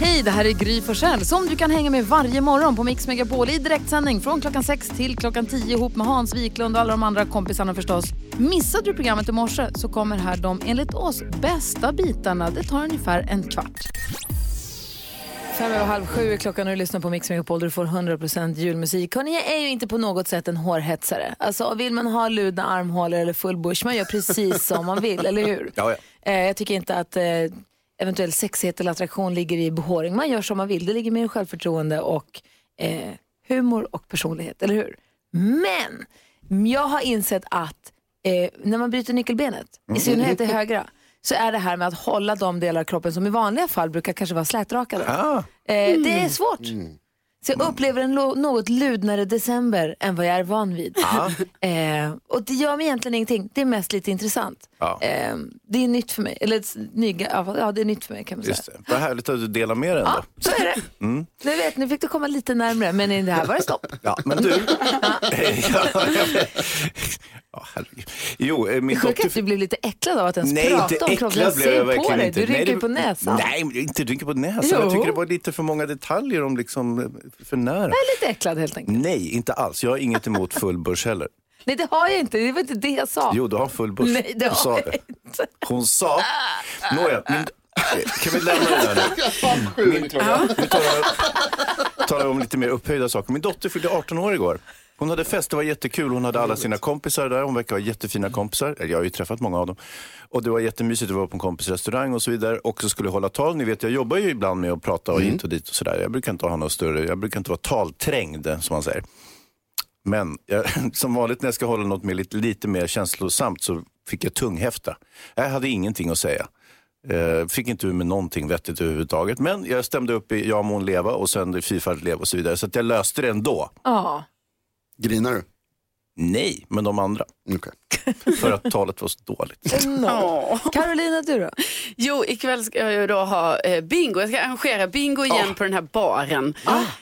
Hej, det här är Gry Forssell som du kan hänga med varje morgon på Mix Megapol i direktsändning från klockan 6 till klockan 10 ihop med Hans Wiklund och alla de andra kompisarna förstås. Missade du programmet i morse så kommer här de enligt oss bästa bitarna. Det tar ungefär en kvart. Fem över halv sju är klockan och du lyssnar på Mix Megapol där du får 100% julmusik. Hörrni, jag är ju inte på något sätt en hårhetsare. Alltså, vill man ha ludna armhålor eller full bush, man gör precis som man vill, eller hur? Ja, ja. Eh, jag tycker inte att eh, eventuell sexighet eller attraktion ligger i behåring. Man gör som man vill. Det ligger mer i självförtroende och eh, humor och personlighet, eller hur? Men jag har insett att eh, när man bryter nyckelbenet, i synnerhet det högra, så är det här med att hålla de delar av kroppen som i vanliga fall brukar kanske vara slätrakade. Ah. Eh, det är svårt. Så jag upplever en något ludnare december än vad jag är van vid. eh, och det gör mig egentligen ingenting. Det är mest lite intressant. Ja. Eh, det är nytt för mig. Eller nyga, ja, det är nytt för mig kan man säga. Just det. Vad härligt att du delar med dig ändå. Ja, så är det. Mm. Nu vet, nu fick du komma lite närmare, men i det här var det stopp. Ja, men du. ja, ja, herregud. Jo, eh, min Det sjuka är dotter... att du blev lite äcklad av att ens Nej, prata inte om kroppen. äcklad Jag blev jag ser på verkligen dig, inte. du det- på näsan. Nej, inte rynka på näsan. Jo. Jag tycker det var lite för många detaljer om liksom eh, för nära. Jag är lite äcklad helt enkelt. Nej, inte alls. Jag har inget emot full börs heller. Nej, det har jag inte. Det var inte det jag sa. Jo, du har full börs. Nej, det Hon har sa jag det. inte. Hon sa... Nåja, min... kan vi lämna det där nu? Min... Nu talar jag om lite mer upphöjda saker. Min dotter fyllde 18 år igår. Hon hade fest, det var jättekul. Hon hade alla sina kompisar där. Hon verkar ha jättefina kompisar. Eller, Jag har ju träffat många av dem. Och det var jättemysigt. Vi var på en kompis restaurang och så vidare. Och så skulle jag hålla tal. Ni vet, jag jobbar ju ibland med att prata och hit och dit och sådär. Jag brukar inte ha något större, jag brukar inte vara talträngd som man säger. Men jag, som vanligt när jag ska hålla något med lite, lite mer känslosamt så fick jag tunghäfta. Jag hade ingenting att säga. Eh, fick inte ur med någonting vettigt överhuvudtaget. Men jag stämde upp i Ja må hon leva och sen fyrfaldigt leva och så vidare. Så att jag löste det ändå. Ja. Grinar du? Nej, men de andra. Okej. För att talet var så dåligt. Carolina, du då? Jo, ikväll ska jag då ha eh, bingo. Jag ska arrangera bingo igen på den här baren.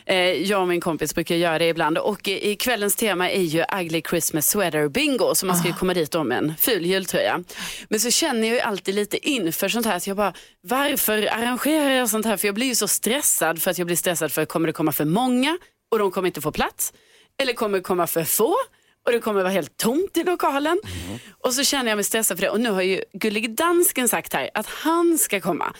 Eh, jag och min kompis brukar göra det ibland. Och eh, i kvällens tema är ju Ugly Christmas Sweater Bingo. Så man ska ju komma dit med en ful jultröja. Men så känner jag ju alltid lite inför sånt här att jag bara, varför arrangerar jag sånt här? För jag blir ju så stressad för att jag blir stressad för kommer det komma för många och de kommer inte få plats? Eller kommer komma för få? Och det kommer vara helt tomt i lokalen. Och så känner jag mig stressad för det. Och nu har ju Gullige Dansken sagt här att han ska komma.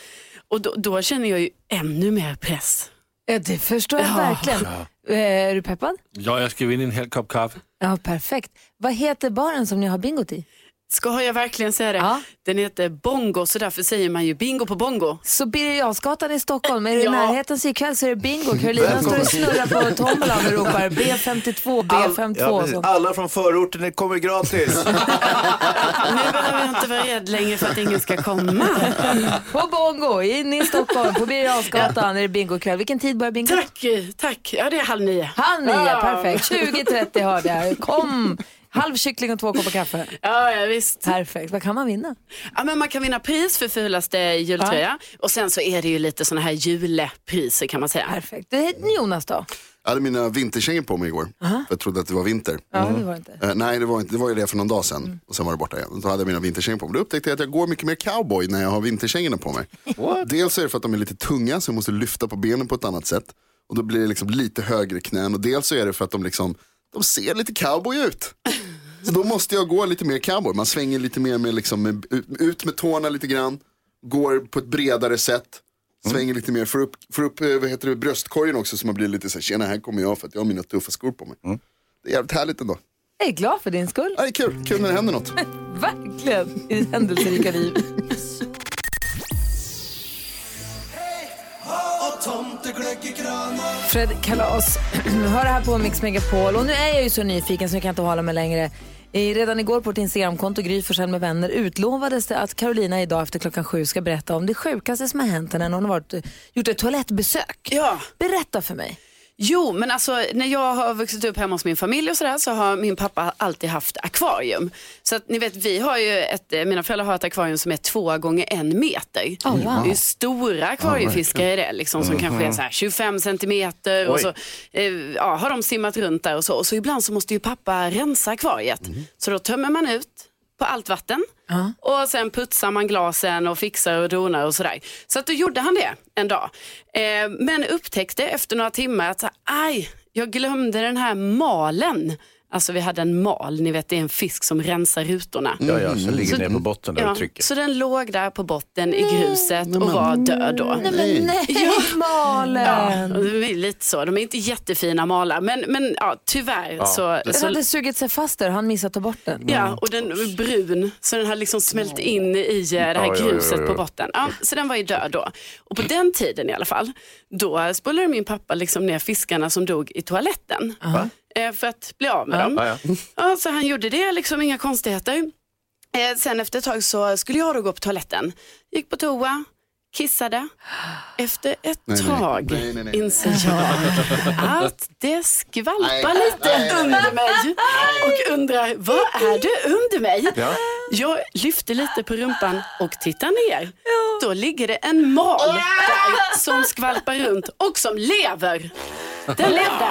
Och då, då känner jag ju ännu mer press. Ja, det förstår jag Ja. verkligen. Eh, är du peppad? Ja, jag ska vinna en hel kopp kaffe. Ja, perfekt. Vad heter baren som ni har bingot i? Ska jag verkligen säga det? Ja. Den heter Bongo så därför säger man ju bingo på bongo. Så Birger Jarlsgatan i Stockholm, är du i Ja. närheten så ikväll så är det bingo. Carolina står och snurrar på tombolan och ropar B52, B52. ja, precis. så. Alla från förorten det kommer gratis. Nu behöver jag inte vara rädd längre för att ingen ska komma. På bongo, in i Stockholm, på Birger Jarlsgatan är det bingo ikväll. Vilken tid börjar bingo? Tack, tack. Ja, det är halv nio. Halv nio, Ja. perfekt. 20.30 hörde jag. Kom! Halv kyckling och två koppar kaffe. Ja, ja visst. Perfekt. Vad kan man vinna? Ja, men man kan vinna pris för fulaste jultröja. Och sen så är det ju lite sådana här julepriser kan man säga. Perfekt. Det är Jonas då? Jag hade mina vinterkängor på mig igår. För jag trodde att det var vinter. Ja, det var inte. Eh, nej, det var, inte, det var ju det för någon dag sedan. Och sen var det borta igen. Då hade jag mina vinterkängor på mig. Då upptäckte jag att jag går mycket mer cowboy när jag har vinterkängorna på mig. Dels är det för att de är lite tunga så jag måste lyfta på benen på ett annat sätt. Och då blir det liksom lite högre knän. Och dels så är det för att de liksom, de ser lite cowboy ut. Så då måste jag gå lite mer cowboy. Man svänger lite mer med, liksom, med ut med tårna lite grann. Går på ett bredare sätt. Svänger lite mer, får upp, får upp eh, vad heter det, bröstkorgen också så man blir lite så här, tjena här kommer jag för att jag har mina tuffa skor på mig. Det är jävligt härligt ändå. Jag är glad för din skull. Ja, det är kul, kul när det händer något. Verkligen. I ditt händelserika liv. Fred Kalas, hör det här på Mix Megapol. Och nu är jag ju så nyfiken så jag kan inte hålla mig längre. I- Redan igår på ett Instagramkonto, Gry Forssell med vänner, utlovades det att Carolina idag efter klockan sju ska berätta om det sjukaste som har hänt henne när hon har varit, gjort ett toalettbesök. Ja. Berätta för mig. Jo, men alltså när jag har vuxit upp hemma hos min familj och sådär så har min pappa alltid haft akvarium. Så att ni vet, vi har ju ett, eh, mina föräldrar har ett akvarium som är två gånger en meter. Oh, wow. Det är stora akvariefiskar i det, liksom, som kanske är så här 25 centimeter. Och Oj. så eh, ja, har de simmat runt där och så. Och så ibland så måste ju pappa rensa akvariet. Så då tömmer man ut på allt vatten. Och sen putsar man glasen och fixar och donar och sådär. Så att då gjorde han det en dag. Eh, men upptäckte efter några timmar att aj, jag glömde den här malen. Alltså vi hade en mal, ni vet det är en fisk som rensar rutorna. Ja, ja, så ligger Så- ner på botten där Ja, och trycker. så den låg där på botten i gruset och var död då. Nej, men nej, Malin! Och det är lite så, de är inte jättefina malar men, men ja, tyvärr så, Den så hade sugit sig fast där, han missade att ta bort den. Ja, och den var brun så den hade liksom smält in i eh, det här Ja, ja, ja, gruset ja, ja. på botten. Ja, så den var ju död då. Och på den tiden i alla fall, då spolade min pappa liksom ner fiskarna som dog i toaletten. Eh, för att bli av med dem. Ja, ja. Ja, så han gjorde det, liksom inga konstigheter. Eh, sen efter ett tag så skulle jag då gå på toaletten. Gick på toa, kissade. Efter ett nej. tag Nej, nej, nej. inser jag att det skvalpar lite nej, nej. under mig. Och undrar, vad är det under mig? Ja. Jag lyfter lite på rumpan och tittar ner. Då ligger det en mal där som skvalpar runt och som lever. Den levde.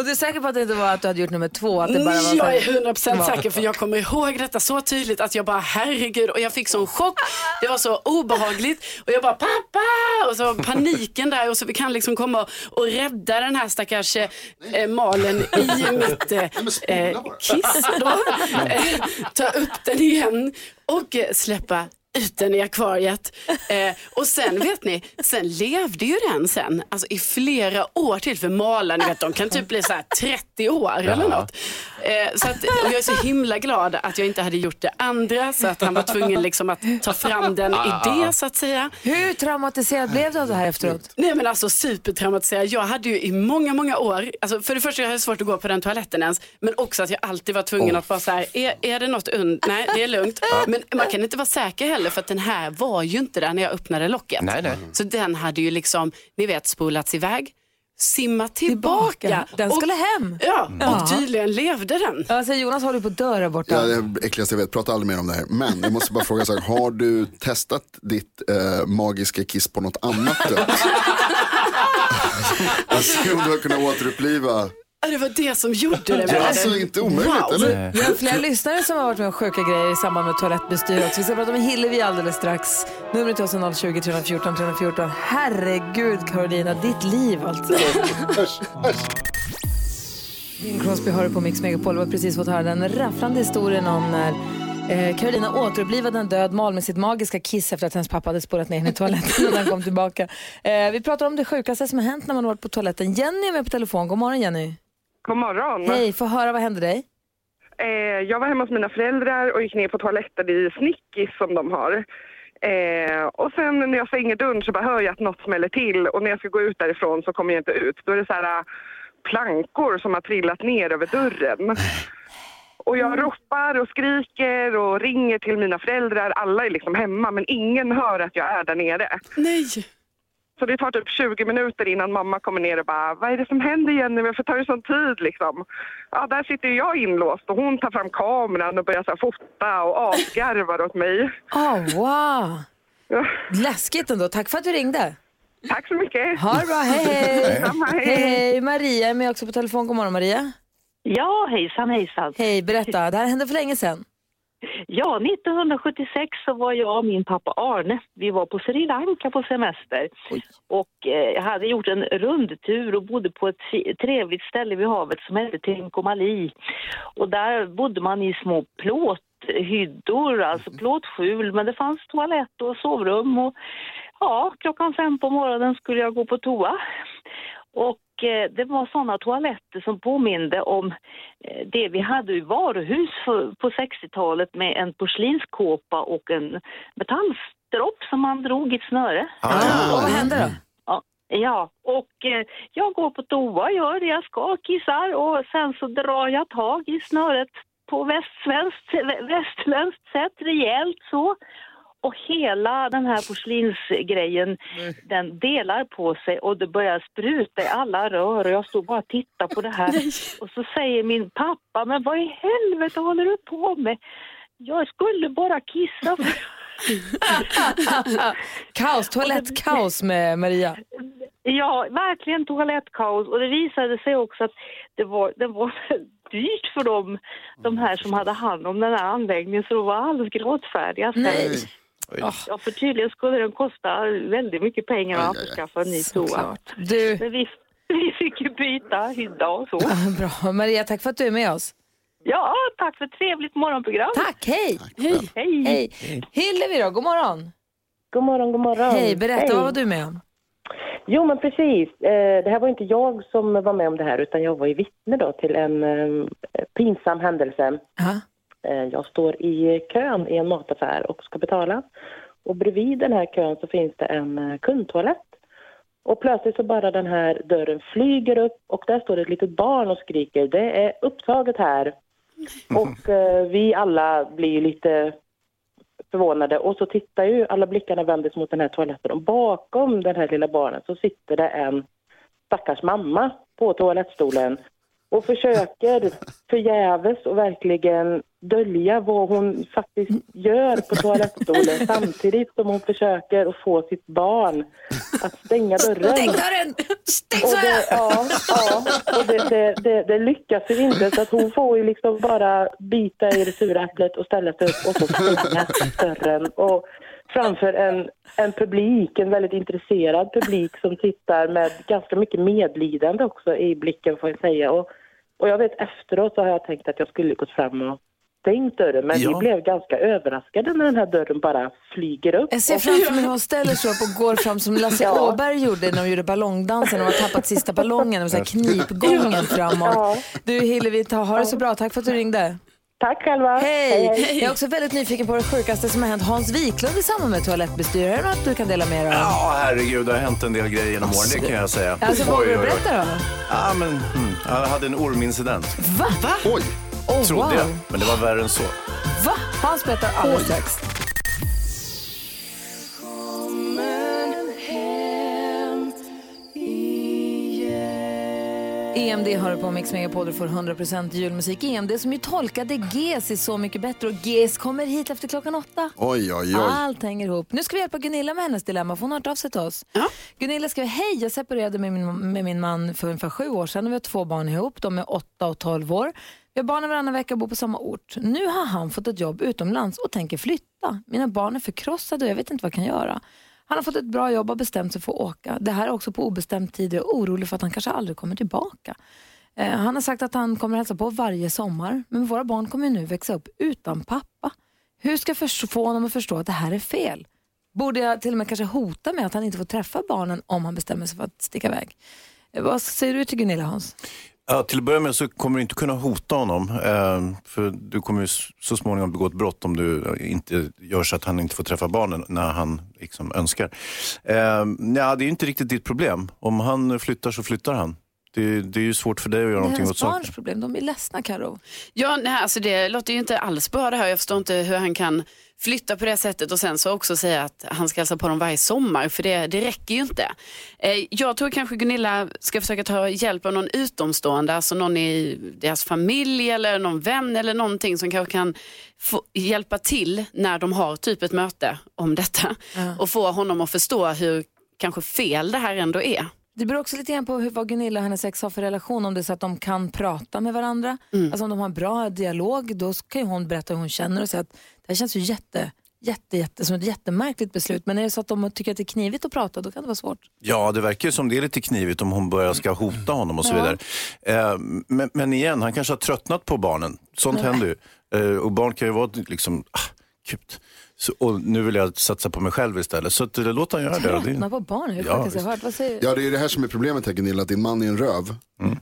Och du är säker på att det inte var att du hade gjort nummer två? Att det bara var så Jag är 100% säker för jag kommer ihåg detta så tydligt att jag bara herregud och jag fick sån chock. Det var så obehagligt och jag bara pappa och så paniken där och så vi kan liksom komma och, rädda den här stackars eh, malen i mitt eh, eh, kiss då. Eh, ta upp den igen och eh, släppa ut den i akvariet. Eh, och sen vet ni, sen levde ju den sen, alltså i flera år till. För malar, ni vet de kan typ bli så här 30 år eller något. Eh, så att, och jag är så himla glad att jag inte hade gjort det andra så att han var tvungen liksom att ta fram den i det så att säga. Hur traumatiserad blev du av det här efteråt? Nej men alltså supertraumatiserad. Jag hade ju i många, många år, alltså för det första jag hade svårt att gå på den toaletten ens, men också att jag alltid var tvungen att vara så här, är, är det något und? Nej det är lugnt. Men man kan inte vara säker heller för att den här var ju inte där när jag öppnade locket. Nej, nej. Så den hade ju liksom, ni vet, spolats iväg, simmat tillbaka. Den skulle hem. Ja, och tydligen levde den. Alltså, Jonas håller på att dö där borta. Ja, det är det äckligaste jag vet, prata aldrig mer om det här. Men jag måste bara fråga, så här, har du testat ditt eh, magiska kiss på något annat dött? alltså om du har kunnat återuppliva. Ja, Det var det som gjorde det. du? Alltså inte omöjligt, Wow. eller? Vi har flera lyssnare som har varit med om sjuka grejer i samband med toalettbestyr också. Vi ska prata med Hillevi alldeles strax. Numret till oss är 020 314 314. Herregud Carolina, ditt liv alltså. Bing Crosby hör på Mix Megapol. Vi har precis fått höra den rafflande historien om när eh, Carolina återupplivade en död mal med sitt magiska kiss efter att hennes pappa hade spolat ner henne i toaletten när han kom tillbaka. Eh, vi pratar om det sjukaste som har hänt när man har varit på toaletten. Jenny är med på telefon. God morgon Jenny. God morgon. Hej, få höra vad hände dig? Eh, jag var hemma hos mina föräldrar och gick ner på toaletten i Snickis som de har. Eh, och sen när jag stänger dörren så bara hör jag att något smäller till och när jag ska gå ut därifrån så kommer jag inte ut. Då är det så här äh, plankor som har trillat ner över dörren. Och jag ropar och skriker och ringer till mina föräldrar. Alla är liksom hemma men ingen hör att jag är där nere. Nej. Så det tar typ 20 minuter innan mamma kommer ner och bara, vad är det som händer Jenny? Varför tar det sån tid liksom? Ja, där sitter jag inlåst och hon tar fram kameran och börjar så här, fota och asgarvar åt mig. Oh, wow. Ja, Läskigt ändå. Tack för att du ringde. tack så mycket. Ha det bra. Hej, hej. Hej. hej, hej. Maria är med också på telefon. God morgon, Maria. Ja, hejsan hejsan. Hej, berätta. Det här hände för länge sedan. Ja, 1976 så var jag och min pappa Arne, vi var på Sri Lanka på semester. Och eh, jag hade gjort en rundtur och bodde på ett trevligt ställe vid havet som hette Trincomalee. Och där bodde man i små plåthyddor, alltså plåtskjul, men det fanns toalett och sovrum. Och ja, klockan fem på morgonen skulle jag gå på toa. Och det var sådana toaletter som påminde om eh, det vi hade i varuhus på 60-talet med en porslinskåpa och en metallstropp som man drog i ett snöre. Ah, och vad hände då? Ja, ja, och eh, jag går på toa, gör det jag ska, kissar och sen så drar jag tag i snöret på västsvenskt, västländskt sätt, rejält så. Och hela den här porslinsgrejen, den delar på sig och det börjar spruta i alla rör och jag står bara och tittar på det här. Och så säger min pappa, men vad i helvete håller du på med? Jag skulle bara kissa. Kaos, toalettkaos med Maria. Ja, verkligen toalettkaos. Och det visade sig också att det var, det var dyrt för dem, de här som hade hand om den här anläggningen så de var alldeles gråtfärdiga. Nej. Oj. Ja, för tydligen skulle den kosta väldigt mycket pengar Aj, att skaffa en ny toa. Du, Men vi, vi fick ju byta hydda och så. bra. Maria, tack för att du är med oss. Ja, tack för ett trevligt morgonprogram. Tack, hej! Hej. Hej! Hillevi då, god morgon. God morgon, god morgon. Hej, berätta, Hej. vad var du med om? Jo, men precis. Eh, det här var inte jag som var med om det här, utan jag var ju vittne då till en eh, pinsam händelse. Ja. Eh, jag står i kön i en mataffär och ska betala. Och bredvid den här kön så finns det en eh, kundtoalett. Och plötsligt så bara den här dörren flyger upp och där står ett litet barn och skriker det är upptaget här. Och eh, vi alla blir lite förvånade och så tittar ju alla blickarna vändes mot den här toaletten och bakom den här lilla barnet så sitter det en stackars mamma på toalettstolen och försöker förgäves och verkligen dölja vad hon faktiskt gör på toalettstolen samtidigt som hon försöker att få sitt barn att stänga dörren. Stäng dörren! Stäng Och det, ja, ja, och det, det, det, det lyckas ju inte så att hon får ju liksom bara bita i det sura äpplet och ställa sig upp och så stänga dörren. Och framför en, en publik, en väldigt intresserad publik som tittar med ganska mycket medlidande också i blicken får jag säga. Och, och jag vet efteråt så har jag tänkt att jag skulle gått fram och stängt dörren men Ja. vi blev ganska överraskade när den här dörren bara flyger upp. Jag ser Och- framför mig hur hon ställer sig upp och går fram som Lasse Ja. Åberg gjorde när de gjorde ballongdansen och har tappat sista ballongen och så här knipgången framåt. Ja. Du Hillevi, ta, ha det så bra. Tack för att du ringde. Tack själva! Hej! Jag är också väldigt nyfiken på det sjukaste som har hänt Hans Wiklund i samband med toalettbestyr. Är det något du kan dela med dig av? Ja, herregud, det har hänt en del grejer genom åren, det kan jag säga. Alltså, Oj, vågar du berätta då? Ja, men mm, jag hade en ormincident, Va? Oj, Oh, trodde wow. jag. Men det var värre än så. Va? Hans berättar alldeles strax. EMD har du på Mix Megapol och får 100% julmusik. EMD som ju tolkade GES i Så mycket bättre och GES kommer hit efter klockan åtta. oj, oj, oj. Allt hänger ihop. Nu ska vi hjälpa Gunilla med hennes dilemma, för hon har hört av sig till oss. Gunilla skriver, hej, jag separerade med min, med min man för ungefär sju år sedan och vi har två barn ihop. De är åtta och tolv år. Vi har barnen varannan vecka och bor på samma ort. Nu har han fått ett jobb utomlands och tänker flytta. Mina barn är förkrossade och jag vet inte vad jag kan göra. Han har fått ett bra jobb och bestämt sig för att åka. Det här är också på obestämd tid och jag är orolig för att han kanske aldrig kommer tillbaka. Eh, han har sagt att han kommer hälsa på varje sommar, men våra barn kommer nu växa upp utan pappa. Hur ska jag få honom att förstå att det här är fel? Borde jag till och med kanske hota med att han inte får träffa barnen om han bestämmer sig för att sticka iväg? Eh, vad säger du till Gunilla Hans? Ja, till att börja med så kommer du inte kunna hota honom. Eh, för du kommer ju så småningom begå ett brott om du eh, inte gör så att han inte får träffa barnen när han liksom önskar. Eh, ja, det är ju inte riktigt ditt problem. Om han flyttar så flyttar han. Det, det är ju svårt för dig att göra Det är någonting åt hans saken. barns problem, de är ledsna Karo. Ja, nej, alltså det låter ju inte alls bra det här. Jag förstår inte hur han kan flytta på det sättet och sen så också säga att han ska hälsa på dem varje sommar, för det, det räcker ju inte. Eh, jag tror kanske Gunilla ska försöka ta hjälp av någon utomstående, alltså någon i deras familj eller någon vän eller någonting som kanske kan få hjälpa till när de har typ ett möte om detta och få honom att förstå hur kanske fel det här ändå är. Det beror också lite grann på hur, vad Gunilla och hennes ex har för relation. Om det är så att de kan prata med varandra. Alltså om de har en bra dialog, då kan ju hon berätta hur hon känner och säga att det här känns ju jätte, jätte, jätte, som ett jättemärkligt beslut. Men är det så att de tycker att det är knivigt att prata, då kan det vara svårt. Ja, det verkar ju som det är lite knivigt om hon börjar ska hota honom och så vidare. Eh, men, men igen, han kanske har tröttnat på barnen. Sånt händer ju. Eh, och barn kan ju vara liksom, ah, gud. Så, och nu vill jag satsa på mig själv istället. Så att, eh, låt han göra det. det. Tröttna på barn, hur Ja, faktiskt jag hört. Vad säger Ja, det är det här som är problemet här Gunilla, att din man är en röv.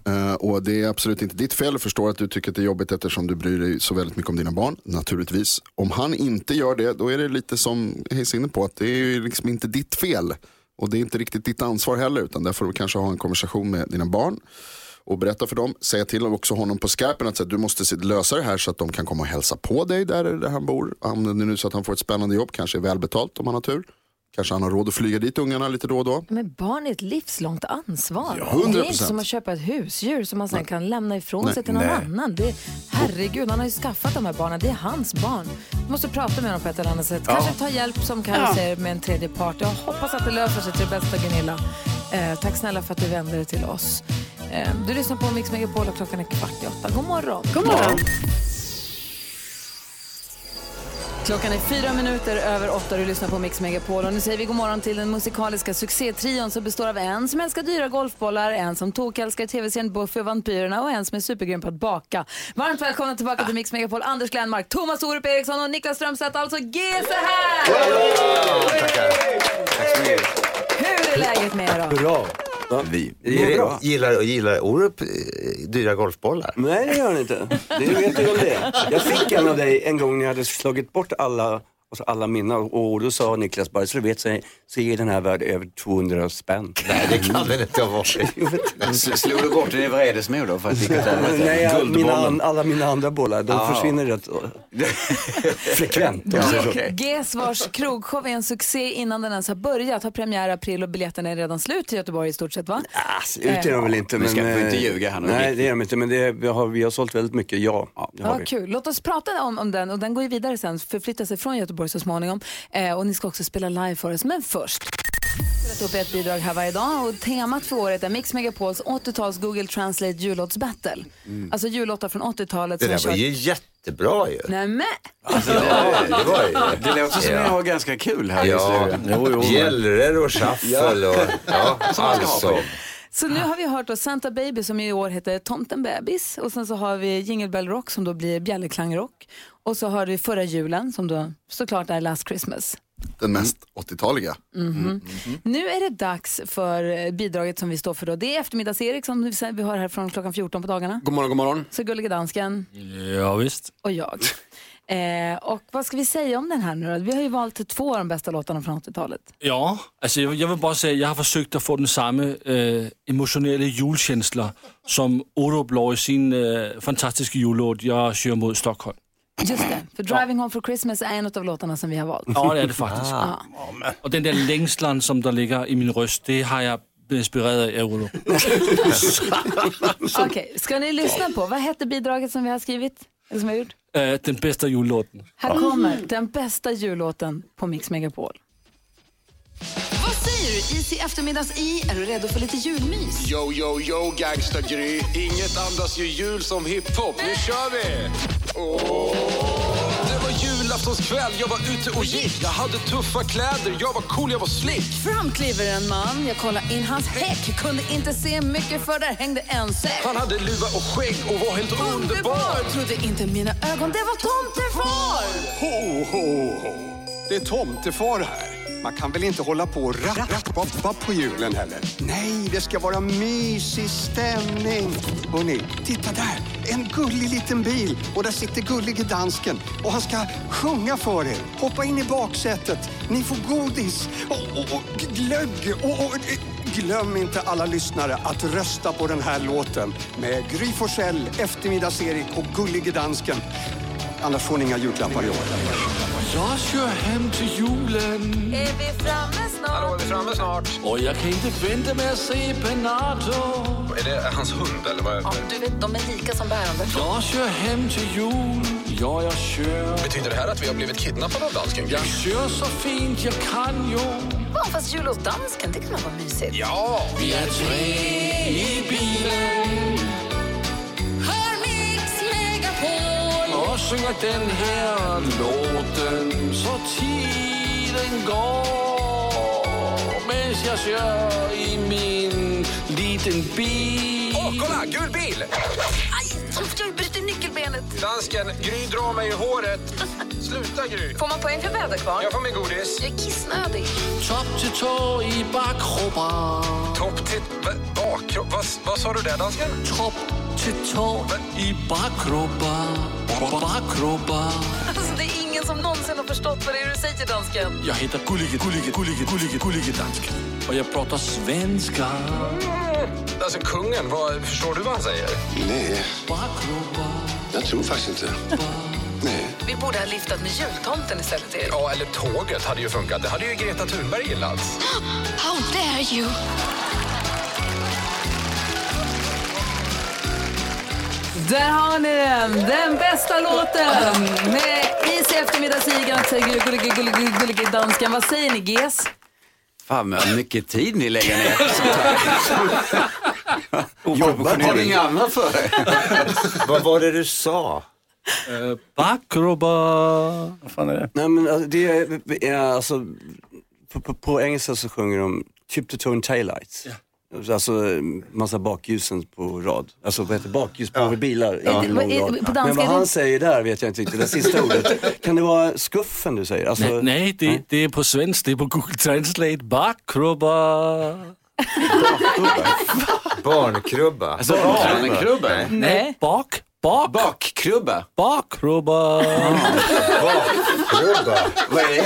Eh, och det är absolut inte ditt fel, jag förstår att du tycker att det är jobbigt eftersom du bryr dig så väldigt mycket om dina barn, naturligtvis. Om han inte gör det, då är det lite som Hayes är inne på, att det är ju liksom inte ditt fel. Och det är inte riktigt ditt ansvar heller, utan där får du kanske ha en konversation med dina barn och berätta för dem, säga till också honom på skarpen att du måste lösa det här så att de kan komma och hälsa på dig där, där han bor. Om det nu så att han får ett spännande jobb, kanske är välbetalt om han har tur. Kanske han har råd att flyga dit ungarna lite då och då. Men barn är ett livslångt ansvar. Ja, det är inte 100%. som att köpa ett husdjur som man sen kan lämna ifrån Nej. sig till någon Nej. annan. Det är, herregud, han har ju skaffat de här barnen. Det är hans barn. Du måste prata med honom på ett eller annat sätt. Kanske ta hjälp som Carro Ja. säger med en tredje part. Jag hoppas att det löser sig till det bästa Gunilla. Eh, tack snälla för att du vände dig till oss. Eh, Du lyssnar på Mix Megapol och klockan är kvart i åtta. God morgon. God morgon. Klockan är fyra minuter över åtta och du lyssnar på Mix Megapol. Och nu säger vi god morgon till den musikaliska succétrion som består av en som älskar dyra golfbollar, en som tokälskar tv-serien Buffy och vampyrerna och en som är supergrym på att baka. Varmt välkomna tillbaka till Mix Megapol, Anders Glenmark, Thomas Orup Eriksson och Niklas Strömstedt, alltså GC här! Hur är läget med er då? Bra. Vi. Gillar, Gillar, gillar Orup eh, dyra golfbollar? Nej, det gör han inte. Det vet du om det Jag fick en av dig en gång när jag hade slagit bort alla, alltså alla mina och då sa Niklas bara, så du vet så, så är den här värd över 200 spänn. Nej, det kan väl inte ha varit. Slog du bort den i vredesmod då? För att Nej, alla mina, alla mina andra bollar, de Ja. försvinner rätt frekvent. om jag säger så. GES vars krogshow är en succé innan den ens har börjat. Har premiär i april och biljetterna är redan slut i Göteborg i stort sett va? Alltså, ut är de väl inte. Vi Men, ska få inte eh, ljuga här nu. Nej, det är de inte. Men det, vi, har, vi har sålt väldigt mycket, ja. Det har Ja, vi. kul. Låt oss prata om, om den och den går ju vidare sen, förflyttar sig från Göteborg så småningom. Eh, och ni ska också spela live för oss. Men först, jag upp ett bidrag här varje dag och temat för året är Mix Megapols 80-tals Google Translate jullåtsbattle. Alltså jullåtar från 80-talet Det där var kört... ju jättebra ju. Nämen! Alltså, det, det var ju... Det låter som Ja. ni har ganska kul här Ja, just nu. gällror och shuffle och... Ja, alltså. Så nu har vi hört då Santa Baby som i år heter Tomten Bebis och sen så har vi Jingle Bell Rock som då blir Bjällerklangrock och så har vi Förra julen som då såklart är Last Christmas. Den mest 80-taliga. Mhm. Nu är det dags för eh, bidraget som vi står för då. Det är eftermiddags-Erik som vi- vi har här från klockan 14 på dagarna. God morgon, god morgon. Så Gullige Dansken Ja, visst. och jag. Eh, och vad ska vi säga om den här nu då? Vi har ju valt två av de bästa låtarna från 80-talet. Ja, alltså jag, jag vill bara säga, jag har försökt att få den samma eh, emotionella julkänsla som Orup la i sin eh, fantastiska jullåt Jag kör mot Stockholm. Just det, för Driving Home for Christmas är en av låtarna som vi har valt. Ja, det är det faktiskt. Ja. Och den där längslan som där ligger i min röst, det har jag blivit inspirerad av Orup. Okej, ska ni lyssna på, vad hette bidraget som vi har skrivit? Eller som vi har gjort? Eh, den bästa jullåten. Här kommer den bästa jullåten på Mix Megapol. Säger du? Is i eftermiddags i. Är du redo för lite julmys? Yo, yo, yo, gangsta Gry. Inget andas ju jul som hiphop. Nu kör vi! Var julaftonskväll, jag var ute och gick. Jag hade tuffa kläder, jag var cool, jag var slick. Fram kliver en man, jag kollade in hans häck. Kunde inte se mycket för där hängde en säck. Han hade luva och skägg och var helt underbar. Trodde inte mina ögon, det var tomtefar! Ho, ho, ho. Det är tomtefar här. Man kan väl inte hålla på och rappa på julen heller? Nej, det ska vara mysig stämning. Hörrni, titta där! En gullig liten bil och där sitter gullige dansken och han ska sjunga för er. Hoppa in i baksätet. Ni får godis och, och, och glögg och, och Glöm inte alla lyssnare att rösta på den här låten med Gry Forssell, Eftermiddags-Erik och Gullige Dansken. Annars får ni inga julklappar i år. Jag kör hem till julen Är vi framme snart? Hallå, är vi framme snart? och jag kan inte vänta med att se Bernardo. Är det hans hund eller vad? Ja, du vet, de är lika som bärande. Jag kör hem till jul, ja jag kör. Betyder det här att vi har blivit kidnappade av dansken? Jag kör så fint jag kan ju. Ja, fast jul hos dansken, det kan vara mysigt. Ja! Vi är tre i bilen Sjunger den här låten så tiden går. Medan jag kör i min liten bil. Åh, kolla! Gul bil! Aj, jag bryter nyckelbenet. Dansken, Gry drar mig i håret. Sluta Gry! Får man poäng för väderkvarn? Jag får min godis. Jag är kissnödig. Topp till tå i bakkroppen. Topp till... Bakkropp? Vad, vad sa du där dansken? Topp till tå i bakkroppen. Bakkroppen. Alltså, det är ingen som någonsin har förstått vad det är du säger, dansken. Jag heter Gullige, Gullige, Gullige, Gullige, Gullige Dansk. Och jag pratar svenska. Alltså kungen, vad, förstår du vad han säger? Nej, Bakkroppen. jag tror faktiskt inte. Nej. Vi borde ha liftat med jultomten istället, Erik. Ja, eller tåget hade ju funkat. Det hade ju Greta Thunberg gillat. How dare you? Där har ni den! Den bästa låten med Is i eftermiddagsigan, säger gullige, dansken. Vad säger ni, GES? Fan vad mycket tid ni lägger ner på sånt här. Har inget annat för dig? Vad var det du sa? Uh, Bakrubba. Vad fan är det? Nej men alltså, det är, är alltså, på, på, på engelska så sjunger de Tip to tone taillights. Alltså massa bakljusen på rad. Alltså vad heter bakljus på bilar i Är det- en vad lång rad. på Men vad han säger där vet jag inte riktigt, det sista ordet. Kan det vara skuffen du säger? Alltså, Nej, nej, det, det är på svenska, det är på Google Translate. Bakrubba. Barnkrubba. Alltså barnkrubba? Nej, bak, bak. Bakkrubba? Bakrubba. Krubba. Vad är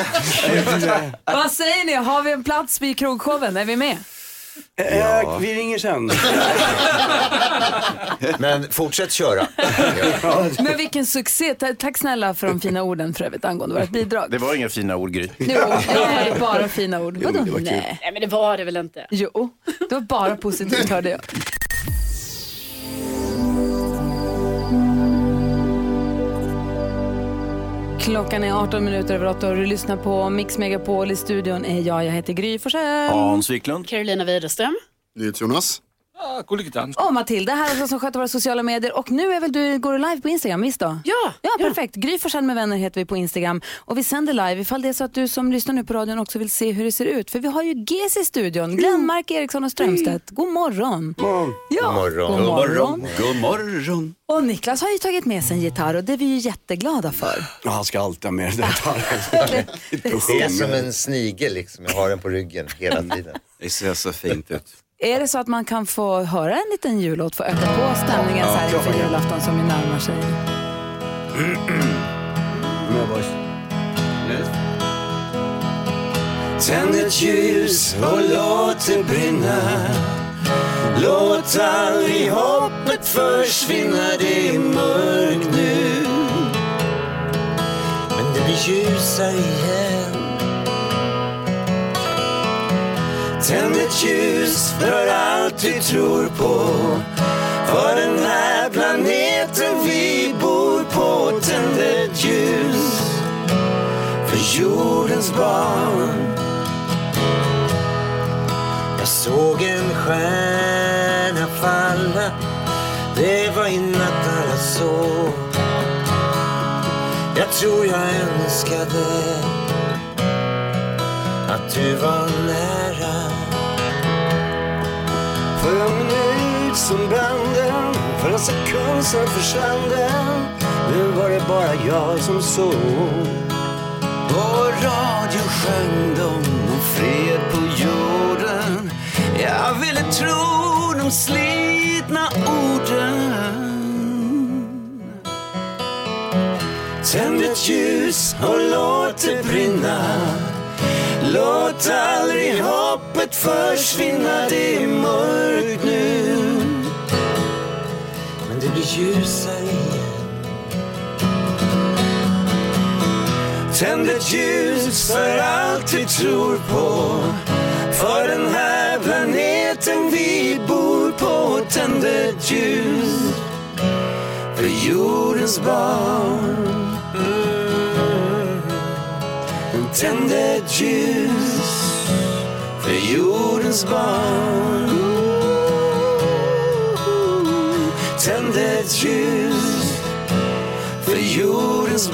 det? Vad säger ni? Har vi en plats vid krogshowen? Är vi med? Eh, Vi ringer sen. Men fortsätt köra. Men vilken succé. Ta- Tack snälla för de fina orden för övrigt angående vårt bidrag. Det var inga fina ord, Gry. Jo, det är bara fina ord. Vadå det var kul. nej? Nej men det var det väl inte? Jo, det var bara positivt hörde jag. Klockan är 18 minuter över 8 och du lyssnar på Mix Megapol. I studion är jag, jag heter Gry Forssell. Hans Wiklund. Carolina Widerström. Jonas. Ah. Och Matilda här alltså, som sköter våra sociala medier. Och nu är väl du, går du live på Instagram, visst då? Ja. Ja, perfekt. Gry Forssell med vänner heter vi på Instagram. Och vi sänder live ifall det är så att du som lyssnar nu på radion också vill se hur det ser ut. För vi har ju GES i studion. Glenmark Eriksson och Strömstedt. God morgon. Ja, God morgon. God morgon. God morgon. Och Niklas har ju tagit med sig en gitarr och det är vi ju jätteglada för. Ja, han ska alltid ha med det där. Det är som en snigel liksom. Jag har den på ryggen hela tiden. Det ser så fint ut. Är det så att man kan få höra en liten jullåt för att öka på stämningen så här inför julafton som ju närmar sig? Tänd ett ljus och låt det brinna. Låt aldrig hoppet försvinna, det är mörkt nu. Men det blir ljusare igen Tänd ett ljus för allt vi tror på. För den här planeten vi bor på Tänd ett ljus för jordens barn. Jag såg en stjärna falla. Det var i natt alla sov Jag tror jag önskade att du var nära. Som brann den För en sekund sen försvann den Nu var det bara jag som såg. På radio sjöng de om fred på jorden. Jag ville tro de slitna orden. Tänd ett ljus och låt det brinna. Låt aldrig hoppet försvinna, det är mörkt nu. Men igen Tänd ett ljus för allt vi tror på. För den här planeten vi bor på. Tänd ett ljus för jordens barn. Mm. Tänd ett ljus för jordens barn. Tänd ett ljus för jordens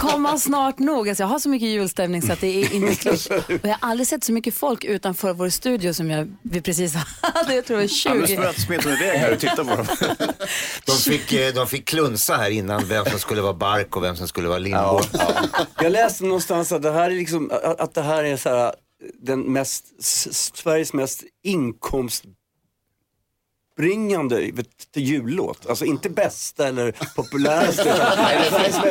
komma snart nog. Alltså jag har så mycket julstämning så att det är inte klokt. Och jag har aldrig sett så mycket folk utanför vår studio som jag, vi precis hade. Jag tror det var Annars 20. får jag smeta mig iväg här och titta på dem. De fick, eh, de fick klunsa här innan vem som skulle vara bark och vem som skulle vara lindor. Jag läste någonstans att det här är, liksom, att det här är så här, den mest, Sveriges mest inkomstbringande vet, du, jullåt. Alltså inte bästa eller populäraste.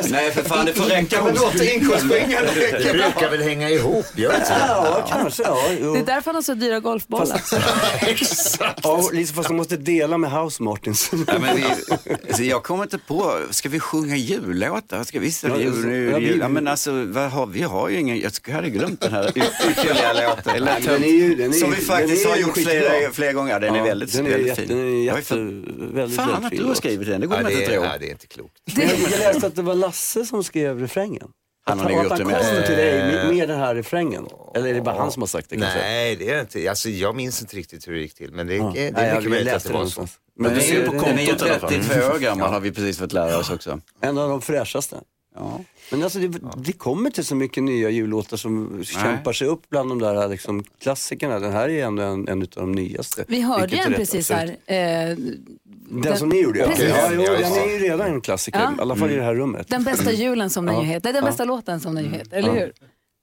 Nej för fan, det får räcka med något inkomstbringande. Det brukar väl hänga ihop, gör det? Ja, kanske. Ja, jo. Det är därför han har så dyra golfbollar. Ja, Lisa, fast de måste dela med House Martins. Ja, men vi, alltså, jag kommer inte på, ska vi sjunga jullåtar? Ska vi Ja, jul, nu, ja, vi- jul? Ja, men alltså, vad har, vi har ju ingen, jag hade glömt den här ytterligare låten. Eller, Den är ju- den är- som vi faktiskt har gjort flera, flera gånger. Den är Ja, väldigt, den är väldigt fin. Är jätte, väldigt, Fan att du har låt. skrivit den, det går Ja, man det, inte är, tro. ja, det är inte klokt. Jag, läste att det var Lasse som skrev refrängen. Han har att, nog att gjort han det med. kom till dig med, med den här refrängen. Eller är det bara han som har sagt det kanske? Nej, det är inte. Alltså, jag minns inte riktigt hur det gick till. Men det, Ja. det är Nej, mycket möjligt att det var så. Men Men du det är- ser på den är kontot i alla fall. 32 år gammal har vi precis fått lära oss också. En av de fräschaste. Ja. Men alltså det, det kommer inte så mycket nya jullåtar som kämpar sig upp bland de där liksom, klassikerna. Den här är ändå en, en av de nyaste. Vi hörde en precis här. Eh, Den, som ni gjorde ja. Precis. Ja, den är ju redan en klassiker, Ja. i alla fall i det här rummet. Den bästa julen som den ju heter. Den Ja. bästa låten som den ju heter, eller Ja. hur?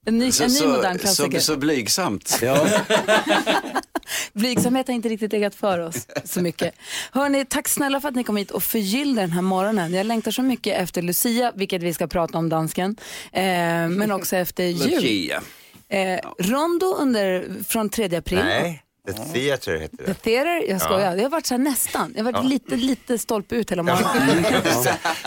En ny, Så, en ny så, modern så, klassiker. så blygsamt. Ja. Blygsamhet har inte riktigt legat för oss så mycket. Hörni, tack snälla för att ni kom hit och förgyllde den här morgonen. Jag längtar så mycket efter Lucia, vilket vi ska prata om dansken, eh, men också efter jul. Lucia. Eh, Rondo under, från 3 april. Nej, The Theatre heter The det. Theater, jag skojar. Ja. Jag har varit så här nästan. Jag har varit Ja. lite, lite stolpe ut hela morgonen.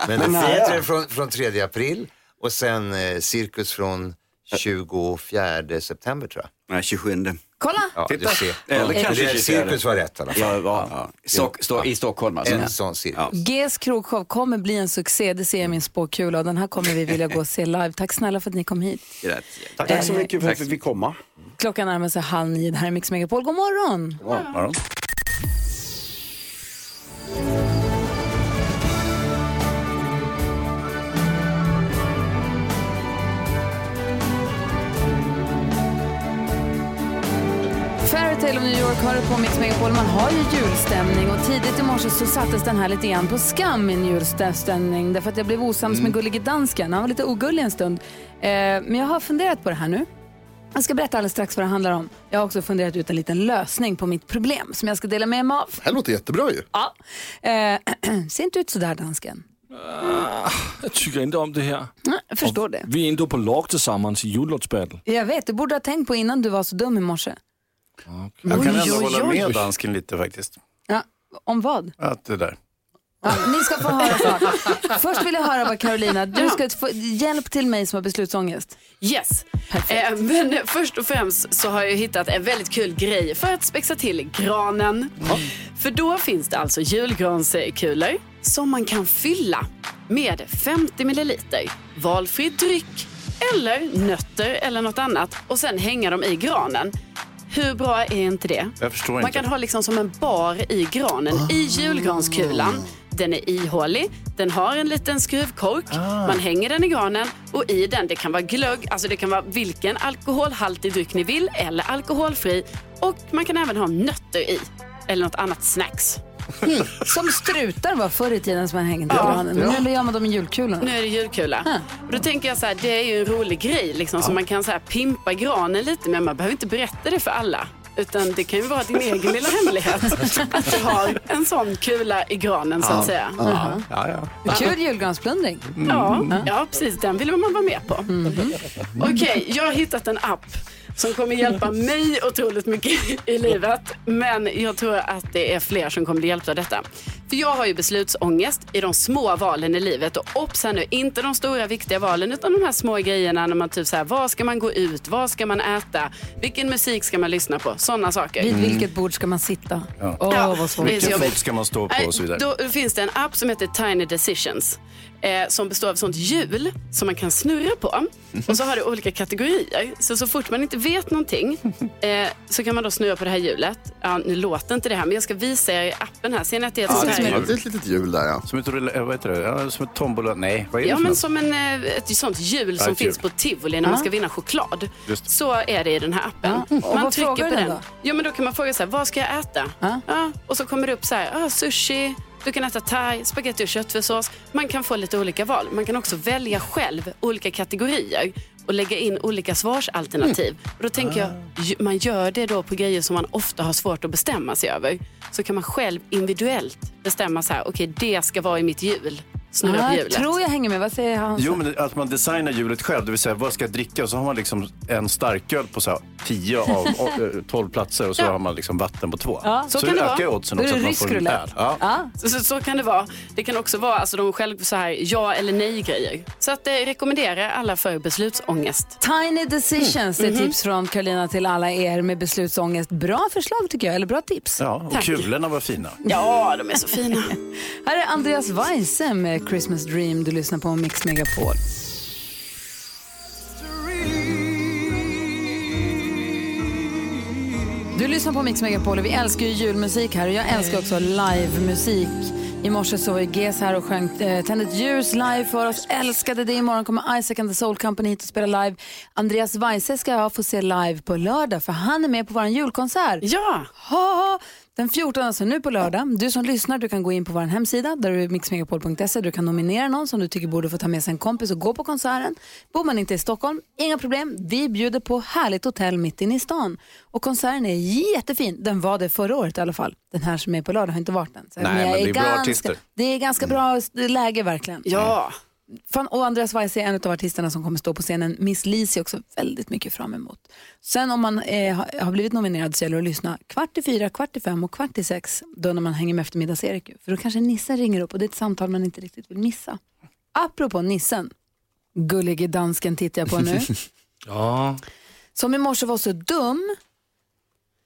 Men Men The är från, från 3 april och sen eh, Cirkus från 24 september tror jag. Nej, 27. Kolla! Ja, Titta. Eller kanske är 24. cirkus var rätt i alla fall. Ja, ja. Stock, stå, I Stockholm alltså. En sån cirkus. Gs krogshow kommer bli en succé, det ser jag i min spåkula och den här kommer vi vilja gå och se live. Tack snälla för att ni kom hit. Grazie. Tack så mycket för Eh, att vi fick komma. Klockan närmar sig halv nio, det här är Mix Megapol. God morgon! Ja. Fairytale of New York hör du på Mix Megapol. Man har ju julstämning och tidigt i morse så sattes den här lite grann på skam min julstämning därför att jag blev osams med gullige dansken. Han var lite ogullig en stund. Eh, men jag har funderat på det här nu. Jag ska berätta alldeles strax vad det handlar om. Jag har också funderat ut en liten lösning på mitt problem som jag ska dela med mig av. Det här låter jättebra ju. Ja. Eh, ser inte ut sådär dansken. Jag tycker inte om det här. Nej, Jag förstår det. Vi är ändå på lag tillsammans i jullåtsbattle. Jag vet, du borde ha tänkt på innan du var så dum i morse. Jag kan ändå oj, hålla oj. med dansken lite faktiskt. Ja, om vad? Att det där. Ja, ni ska få höra snart. Först vill jag höra vad Carolina, du ska få hjälp till mig som har beslutsångest. Yes. Eh, men först och främst så har jag hittat en väldigt kul grej för att spexa till granen. För då finns det alltså julgranskulor som man kan fylla med 50 milliliter valfri dryck eller nötter eller något annat och sen hänga dem i granen. Hur bra är inte det? Jag förstår Man inte. kan ha liksom som en bar i granen, i julgranskulan. Den är ihålig, den har en liten skruvkork, man hänger den i granen och i den, det kan vara glögg, alltså det kan vara vilken alkoholhaltig dryck ni vill eller alkoholfri och man kan även ha nötter i eller något annat snacks. Mm. Som strutar var förr i tiden som man hängde i Ja. granen. Men nu gör man dem i julkulorna. Nu är det julkula. Och då tänker jag så här, det är ju en rolig grej liksom, så man kan så här pimpa granen lite men man behöver inte berätta det för alla. Utan det kan ju vara din egen lilla hemlighet. Att du har en sån kula i granen så att säga. Ja. Ja, ja. Kul julgransplundring. Ja, ja, precis. Den vill man vara med på. Okej, jag har hittat en app som kommer hjälpa mig otroligt mycket i livet. Men jag tror att det är fler som kommer bli hjälpta av detta. För jag har ju beslutsångest i de små valen i livet. Och obs här nu, inte de stora viktiga valen utan de här små grejerna när man typ så här, vad ska man gå ut, vad ska man äta, vilken musik ska man lyssna på, sådana saker. Vid vilket bord ska man sitta? Åh, Ja. vad svårt. det är så Vilken fot ska man stå på och så vidare. Då finns det en app som heter Tiny Decisions. Eh, som består av sånt hjul som man kan snurra på. Och så har det olika kategorier. Så så fort man inte vet någonting eh, så kan man då snurra på det här hjulet. Ja, nu låter inte det här men jag ska visa er appen här. Ser ni att det är ett Ja, sånt det här? är Det är ett litet hjul där ja. Som ett, rulle- eh, vad heter det? Ja, som ett tombola. Nej, vad är det Ja, för men något? som en, eh, ett sånt hjul som ett finns hjul. på tivoli när man ska vinna choklad. Just. Så är det i den här appen. Ja. Och vad frågar den då? Ja, men då kan man fråga så här, vad ska jag äta? Ja. Ja. Och så kommer det upp så här, ah, sushi, du kan äta thai, spaghetti och köttfärssås. Man kan få lite olika val. Man kan också välja själv olika kategorier och lägga in olika svarsalternativ. Och då tänker jag, ju- man gör det då på grejer som man ofta har svårt att bestämma sig över. Så kan man själv individuellt bestämma så här, okej det ska vara i mitt hjul. snurra på Jag hjulet. tror jag hänger med. Vad säger han? Jo, men att man designar hjulet själv, det vill säga vad ska jag dricka? Och så har man liksom en starköl på så här 10 av eh, 12 platser och så Ja. har man liksom vatten på två. Ja, så kan det ökar vara. oddsen Då är också det att man får en öl. Ja. Så, så, så kan det vara. Det kan också vara alltså, de själv så här, ja eller nej grejer. Så att eh, rekommenderar alla för beslutsångest. Tiny decisions, det är Mhm. tips från Carolina till alla er med beslutsångest. Bra förslag tycker jag, eller bra tips. Ja, och Tack. kulorna var fina. Ja, de är så fina. Här är Andreas Weise med Christmas Dream. Du lyssnar på Mix Megapol. Du lyssnar på Mix Megapol och vi älskar ju julmusik här och jag älskar också livemusik. I morse så var GES här och sjöng eh, Tänd ett ljus live för oss. Älskade det. Imorgon kommer Isaac and the Soul Company hit och spela live. Andreas Weise ska jag få se live på lördag för han är med på vår julkonsert. Ja! Ha, ha. Den 14, alltså nu på lördag. Du som lyssnar, du kan gå in på vår hemsida, där är mixmegapol.se. Du kan nominera någon som du tycker borde få ta med sig en kompis och gå på konserten. Bor man inte i Stockholm, inga problem. Vi bjuder på härligt hotell mitt inne i stan. Och konserten är jättefin. Den var det förra året i alla fall. Den här som är på lördag har inte varit den. Så Nej, men det är bra ganska, artister. Det är ganska bra läge verkligen. Ja. Fan, och Andreas Weise är en av artisterna som kommer stå på scenen. Miss Li ser också väldigt mycket fram emot. Sen om man eh, har- blivit nominerad så gäller det att lyssna kvart i fyra, kvart i fem och kvart i sex. Då när man hänger med eftermiddags-Erik. För då kanske Nissen ringer upp och det är ett samtal man inte riktigt vill missa. Apropå Nissen, gullige dansken tittar jag på nu. Ja. som i morse var så dum.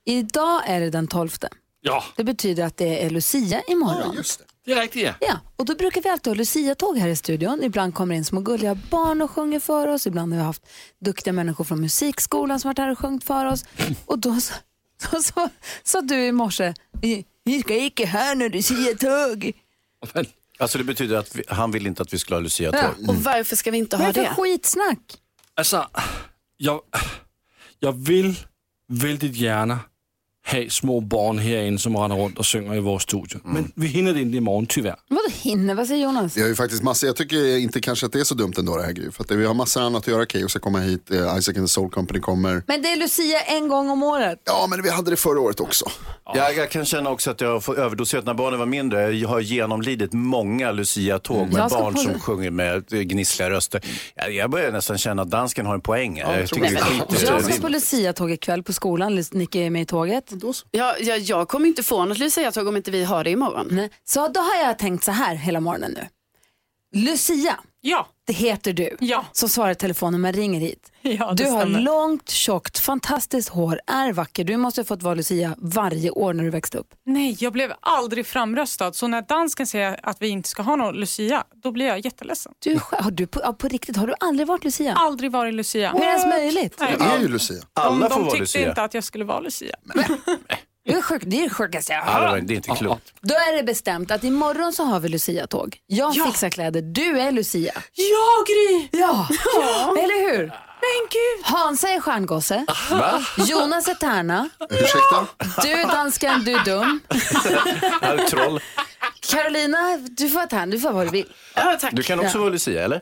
Idag är det den 12. Ja, Det betyder att det är Lucia imorgon. det är riktigt ja. Ja, och då brukar vi alltid ha Lucia-tåg här i studion. Ibland kommer in små gulliga barn och sjunger för oss. Ibland har vi haft duktiga människor från musikskolan som varit här och sjungit för oss. Och då sa så, så, sa du i morse, "Vi- ska icke ha något Lucia-tåg. Alltså det betyder att vi, han vill inte att vi skulle ha Lucia-tåg. Ja. Och varför ska vi inte Vad ha är det det? för skitsnack? Alltså, jag, jag vill väldigt gärna ha små barn här inne som render runt och sjunger i vår studio. Men vi hinner det inte imorgon tyvärr. Vadå hinner? Vad säger Jonas? Vi har ju faktiskt massor, jag tycker inte kanske att det är så dumt ändå det här Gry. För att vi har massor annat att göra. Keyyo ska komma hit, eh, Isaac and the Soul Company kommer. Men det är Lucia en gång om året. Ja men vi hade det förra året också. Jag, jag kan känna också att jag har fått överdoserat när barnen var mindre. Jag har genomlidit många Lucia-tåg med Jag ska barn på- som sjunger med eh, gnissliga röster. Jag, jag börjar nästan känna att dansken har en poäng. här. jag i Jag det. ska på Lucia-tåg ikväll på skolan. Nicky är med i tåget. Ja, ja, jag kommer inte få något Lucia-tåg om inte vi har det imorgon. Nej. Så då har jag tänkt så här hela morgonen nu. Lucia, Ja. det heter du. Ja. Så svarar telefonen när man ringer hit. Ja, du har stämmer. långt, tjockt, fantastiskt hår, är vacker. Du måste ha fått vara Lucia varje år när du växte upp. Nej, jag blev aldrig framröstad. Så när dansken säger att vi inte ska ha någon Lucia, då blir jag jätteledsen. Du, har du på, på riktigt, har du aldrig varit Lucia? Aldrig varit Lucia. Hur är det ens möjligt? Nej. Jag är ju Lucia. Alla de får de vara tyckte Lucia. inte att jag skulle vara Lucia. Det är, sjuk, det är det sjukaste jag Ja, har det, hört. det är inte klokt. Då är det bestämt att imorgon så har vi Lucia-tåg. Jag Ja. fixar kläder, du är Lucia. Ja, Gry! Ja, eller hur? Men gud! Hansa är stjärngosse. Va? Jonas är tärna. Ursäkta? Du är dansken, du är dum. Jag är troll. Carolina, du får vara tärna, du får vara vad du vill. Ja, tack. Du kan också Ja. vara Lucia, eller?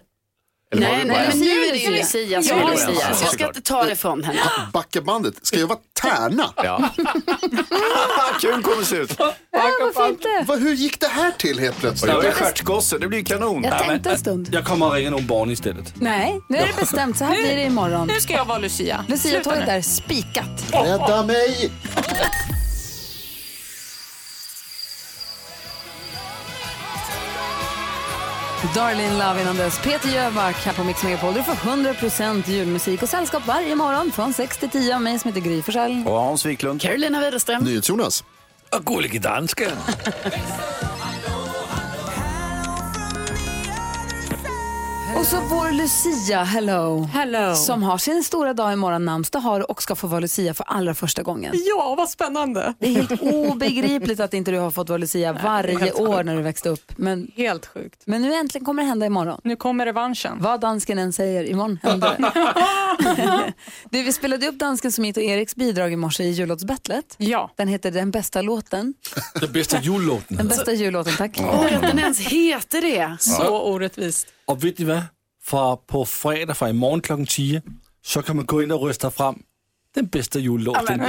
Eller Nej, nej, en? men nu är det ju Lucia som är Lucia. Så jag ska inte ta det från henne. Backa bandet, ska jag vara tärna? Ja. Kul kommer se ut. Ja, varför inte? Va, hur gick det här till helt Och plötsligt? jag är stjärtgosse, det blir kanon. Jag tänkte en stund. Jag kommer att ringa någon barn istället. Nej, nu är det bestämt. Så här blir det imorgon. Nu ska jag vara Lucia. Lucia-tåget är spikat. Rädda mig! Darlin Love innan dess. Peter Jöback här på Mix Megapol. Du får 100% julmusik och sällskap varje morgon från 6 till 10 av mig som heter Gry Forssell. Och Hans Wiklund. Carolina Widerström. NyhetsJonas. Och gullige dansken. Och så vår Lucia, hello. Hello. Som har sin stora dag imorgon, namnsdag har och ska få vara Lucia för allra första gången. Ja, vad spännande. Det är helt obegripligt att inte du har fått vara Lucia varje helt år när du växte upp. Men, Helt sjukt. men nu äntligen kommer det hända imorgon. Nu kommer revanschen. Vad dansken än säger, imorgon händer det. du, vi spelade upp dansken som och Eriks bidrag i morse i jullåtsbattlet. Ja. Den heter Den bästa låten. Den bästa jullåten. Den bästa jullåten, tack. Åh, den ens heter det. Så orättvist. Och vet ni vad? Fra på fredag, fra imorgon klokken 10, så kan man gå in och rösta fram den bästa jullåten.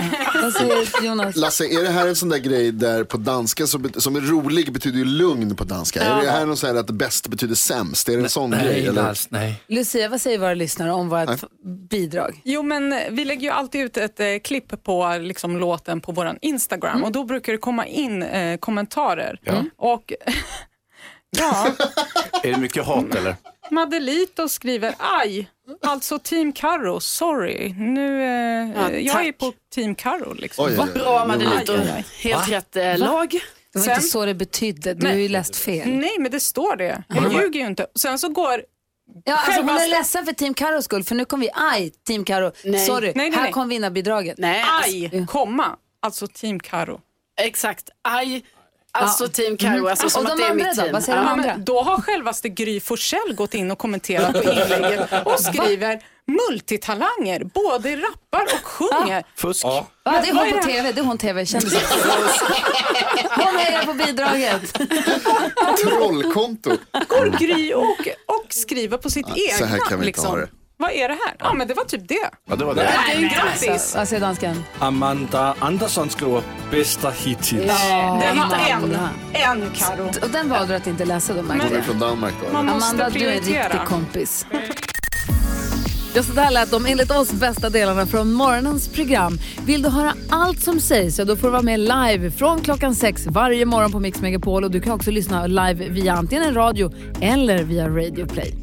Jonas? Lasse, är det här en sån där grej där på danska som, som är rolig betyder ju lugn på danska? Är det här någon sån här att bäst betyder sämst? Är det en sån nej, grej? Eller? Lars, nej. Lucia, vad säger våra lyssnare om vårt f- bidrag? Jo, men vi lägger ju alltid ut ett eh, klipp på liksom, låten på vår Instagram och då brukar det komma in eh, kommentarer. Ja. Och ja, Är det mycket hat eller? Madelito skriver aj, alltså Team Karo, sorry. Nu, eh, Ja, jag tack. är på Team Karo. Liksom. Oj, oj. Bra Madelito. Helt rätt eh, lag. Det var Sen- inte så det betydde, du har ju läst fel. Nej, men det står det. Jag ljuger ju inte. Sen så går Ja, alltså hon är ledsen för Team Karos skull, för nu kom vi, aj, Team Karo, Nej. sorry, Nej, nej, här nej. kom vinnarbidraget. Nej, aj, komma, alltså Team Karo. exakt. Aj. Alltså Team Karo, alltså som Och att de det är mitt då? team. Vad säger de Ja. andra? Men då har självaste Gry Forssell gått in och kommenterat på inlägget och skriver multitalanger, både rappar och sjunger. Fusk? Ja, det är vad hon på? TV, det är hon TV-kändisen. Hon hejar på bidraget. Trollkonto. Går Gry och, och skriver på sitt egna. så här kan vi inte liksom. ha det. Vad är det här? Ja, men det var typ det. Ja, det var det. Nej, grattis! Vad säger dansken? Amanda Andersson skriver bästa hittills. Det var en, Amanda. en Karo. Och den valde du att inte läsa då, märkte Hon är jag. från Danmark då. Man måste Amanda, du är en riktig kompis. Ja, så där lät de enligt oss bästa delarna från morgonens program. Vill du höra allt som sägs så då får du vara med live från klockan sex varje morgon på Mix Megapol och du kan också lyssna live via antingen en radio eller via Radio Play.